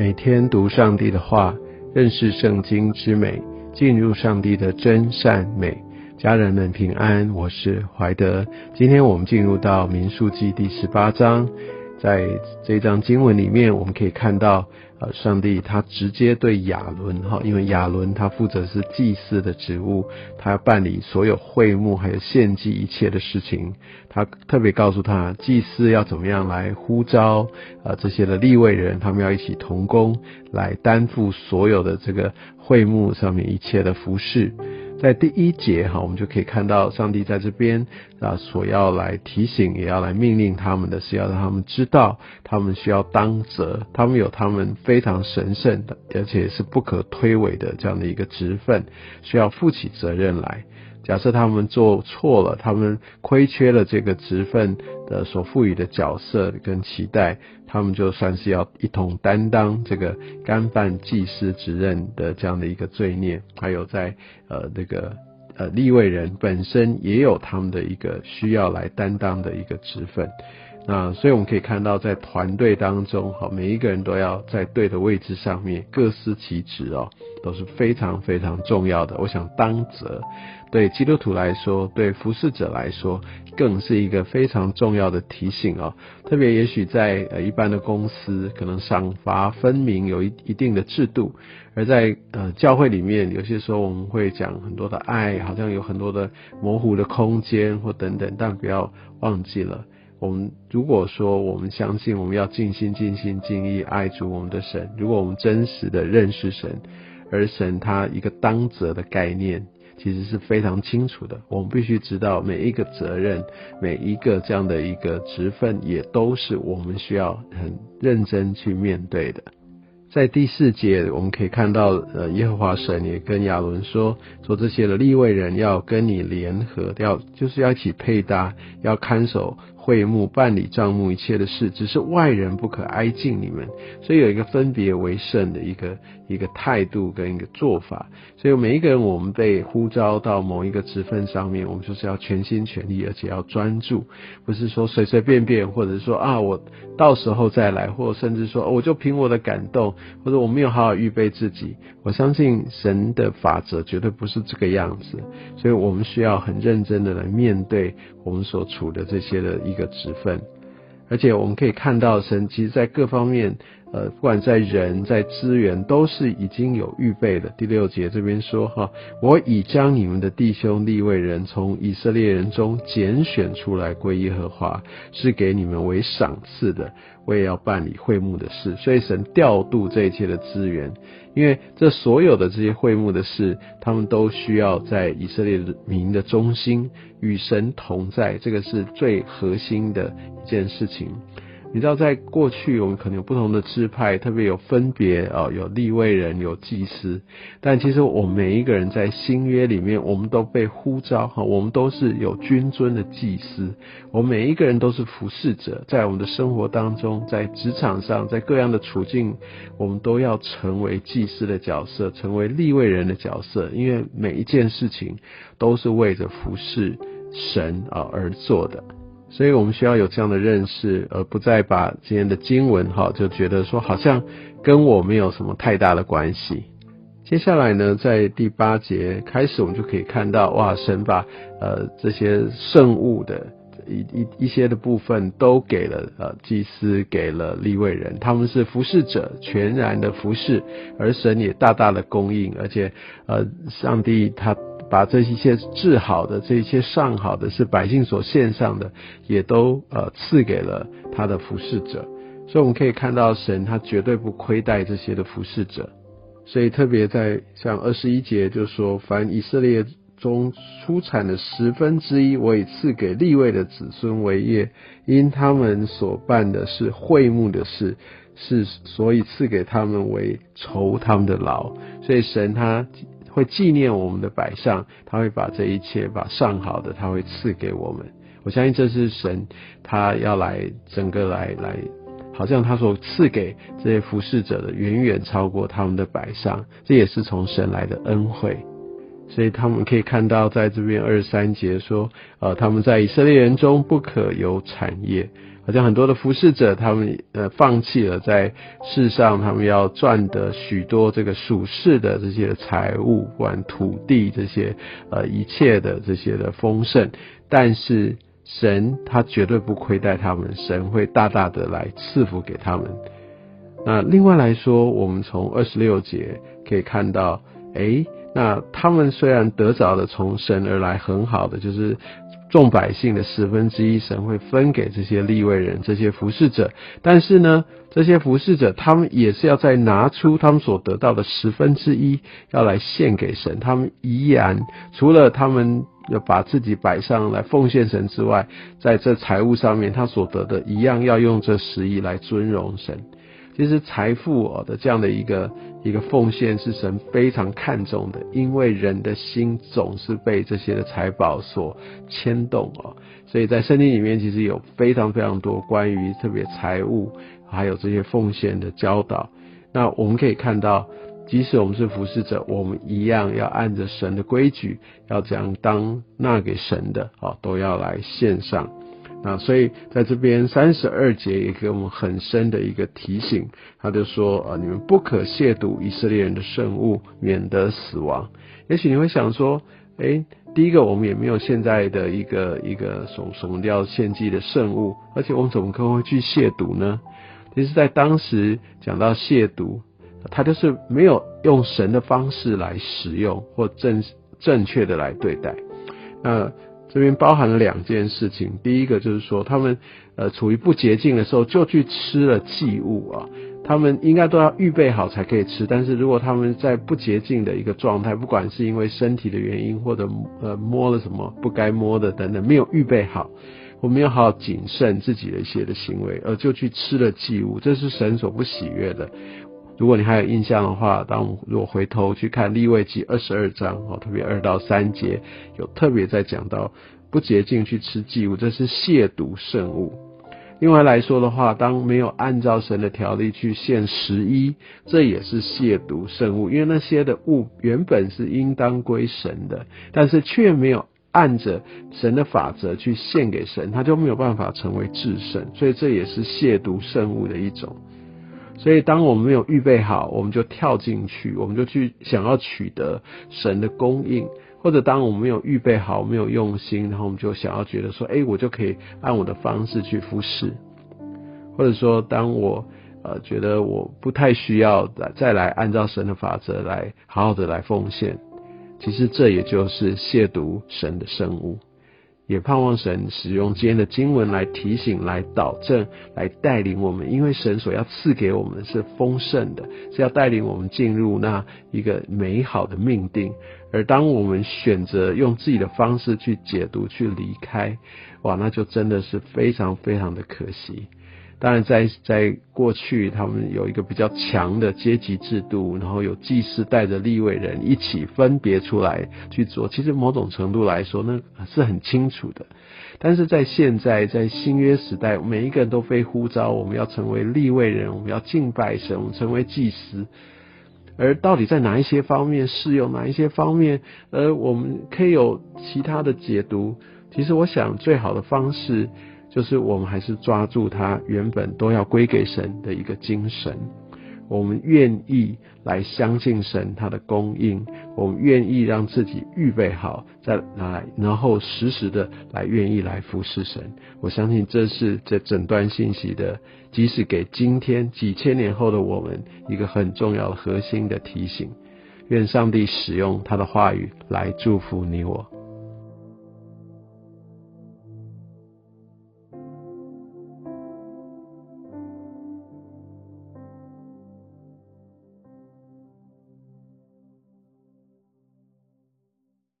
每天读上帝的话，认识圣经之美，进入上帝的真善美。家人们平安，我是怀德。今天我们进入到民数记第十八章。在这一章经文里面，我们可以看到，呃，上帝他直接对亚伦哈，因为亚伦他负责是祭祀的职务，他要办理所有会幕还有献祭一切的事情，他特别告诉他，祭司要怎么样来呼召呃这些的立位人，他们要一起同工来担负所有的这个会幕上面一切的服饰。在第一节哈，我们就可以看到上帝在这边啊，所要来提醒，也要来命令他们的是要让他们知道，他们需要当责，他们有他们非常神圣的，而且是不可推诿的这样的一个职分，需要负起责任来。假设他们做错了，他们亏缺了这个职分的所赋予的角色跟期待，他们就算是要一同担当这个干犯祭司职任的这样的一个罪孽。还有在呃那个呃立位人本身也有他们的一个需要来担当的一个职分。那所以我们可以看到，在团队当中，哈，每一个人都要在对的位置上面各司其职哦，都是非常非常重要的。我想当责。对基督徒来说，对服侍者来说，更是一个非常重要的提醒哦。特别也许在呃一般的公司，可能赏罚分明，有一一定的制度；而在呃教会里面，有些时候我们会讲很多的爱，好像有很多的模糊的空间或等等。但不要忘记了，我们如果说我们相信，我们要尽心尽心尽意爱主我们的神。如果我们真实的认识神，而神他一个当责的概念。其实是非常清楚的，我们必须知道每一个责任，每一个这样的一个职分，也都是我们需要很认真去面对的。在第四节，我们可以看到，呃，耶和华神也跟亚伦说，说这些的立位人要跟你联合，要就是要一起配搭，要看守。会幕办理账目一切的事，只是外人不可挨近你们，所以有一个分别为圣的一个一个态度跟一个做法。所以每一个人，我们被呼召到某一个职分上面，我们就是要全心全力，而且要专注，不是说随随便便，或者说啊我到时候再来，或甚至说我就凭我的感动，或者我没有好好预备自己。我相信神的法则绝对不是这个样子，所以我们需要很认真的来面对我们所处的这些的。一个职分，而且我们可以看到，神其实在各方面，呃，不管在人、在资源，都是已经有预备的。第六节这边说，哈，我已将你们的弟兄立位人从以色列人中拣选出来归耶和华，是给你们为赏赐的。我也要办理会幕的事，所以神调度这一切的资源，因为这所有的这些会幕的事，他们都需要在以色列民的中心与神同在，这个是最核心的一件事情。你知道，在过去我们可能有不同的支派，特别有分别啊，有立位人，有祭司。但其实我们每一个人在新约里面，我们都被呼召哈，我们都是有君尊的祭司。我们每一个人都是服侍者，在我们的生活当中，在职场上，在各样的处境，我们都要成为祭司的角色，成为立位人的角色。因为每一件事情都是为着服侍神啊而做的。所以我们需要有这样的认识，而不再把今天的经文哈就觉得说好像跟我没有什么太大的关系。接下来呢，在第八节开始，我们就可以看到哇，神把呃这些圣物的一一一些的部分都给了呃祭司，给了立位人，他们是服侍者，全然的服侍，而神也大大的供应，而且呃上帝他。把这一些治好的、这一些上好的，是百姓所献上的，也都呃赐给了他的服侍者。所以我们可以看到，神他绝对不亏待这些的服侍者。所以特别在像二十一节就说：“凡以色列中出产的十分之一，我已赐给立位的子孙为业，因他们所办的是会幕的事，是所以赐给他们为酬他们的劳。”所以神他。会纪念我们的百上，他会把这一切把上好的，他会赐给我们。我相信这是神，他要来整个来来，好像他所赐给这些服侍者的，远远超过他们的百上，这也是从神来的恩惠。所以他们可以看到，在这边二十三节说，呃，他们在以色列人中不可有产业。好像很多的服侍者，他们呃放弃了在世上他们要赚的许多这个属世的这些财物，管土地这些呃一切的这些的丰盛，但是神他绝对不亏待他们，神会大大的来赐福给他们。那另外来说，我们从二十六节可以看到，哎，那他们虽然得着的从神而来很好的，就是众百姓的十分之一，神会分给这些立位人、这些服侍者。但是呢，这些服侍者他们也是要再拿出他们所得到的十分之一，要来献给神。他们依然除了他们要把自己摆上来奉献神之外，在这财务上面，他所得的一样要用这十亿来尊荣神。其实财富的这样的一个一个奉献是神非常看重的，因为人的心总是被这些的财宝所牵动哦，所以在圣经里面其实有非常非常多关于特别财务还有这些奉献的教导。那我们可以看到，即使我们是服侍者，我们一样要按着神的规矩，要怎样当纳给神的啊，都要来献上。那所以在这边三十二节也给我们很深的一个提醒，他就说啊，你们不可亵渎以色列人的圣物，免得死亡。也许你会想说，哎，第一个我们也没有现在的一个一个什什么叫献祭的圣物，而且我们怎么可能会去亵渎呢？其实，在当时讲到亵渎，他就是没有用神的方式来使用或正正确的来对待。那这边包含了两件事情，第一个就是说，他们呃处于不洁净的时候就去吃了祭物啊，他们应该都要预备好才可以吃。但是如果他们在不洁净的一个状态，不管是因为身体的原因或者呃摸了什么不该摸的等等，没有预备好，我们要好好谨慎自己的一些的行为，而就去吃了祭物，这是神所不喜悦的。如果你还有印象的话，当我如果回头去看立位记二十二章哦，特别二到三节有特别在讲到不洁净去吃祭物，这是亵渎圣物。另外来说的话，当没有按照神的条例去献十一，这也是亵渎圣物，因为那些的物原本是应当归神的，但是却没有按着神的法则去献给神，他就没有办法成为至圣，所以这也是亵渎圣物的一种。所以，当我们没有预备好，我们就跳进去，我们就去想要取得神的供应；或者，当我们没有预备好，没有用心，然后我们就想要觉得说，哎，我就可以按我的方式去服侍；或者说，当我呃觉得我不太需要再再来按照神的法则来好好的来奉献，其实这也就是亵渎神的生物。也盼望神使用今天的经文来提醒、来导正、来带领我们，因为神所要赐给我们是丰盛的，是要带领我们进入那一个美好的命定。而当我们选择用自己的方式去解读、去离开，哇，那就真的是非常非常的可惜。当然，在在过去，他们有一个比较强的阶级制度，然后有祭司带着立位人一起分别出来去做。其实某种程度来说，那是很清楚的。但是在现在，在新约时代，每一个人都被呼召，我们要成为立位人，我们要敬拜神，我们成为祭司。而到底在哪一些方面适用，哪一些方面，呃，我们可以有其他的解读。其实，我想最好的方式。就是我们还是抓住它原本都要归给神的一个精神，我们愿意来相信神他的供应，我们愿意让自己预备好，再来然后实时的来愿意来服侍神。我相信这是这整段信息的，即使给今天几千年后的我们一个很重要的核心的提醒。愿上帝使用他的话语来祝福你我。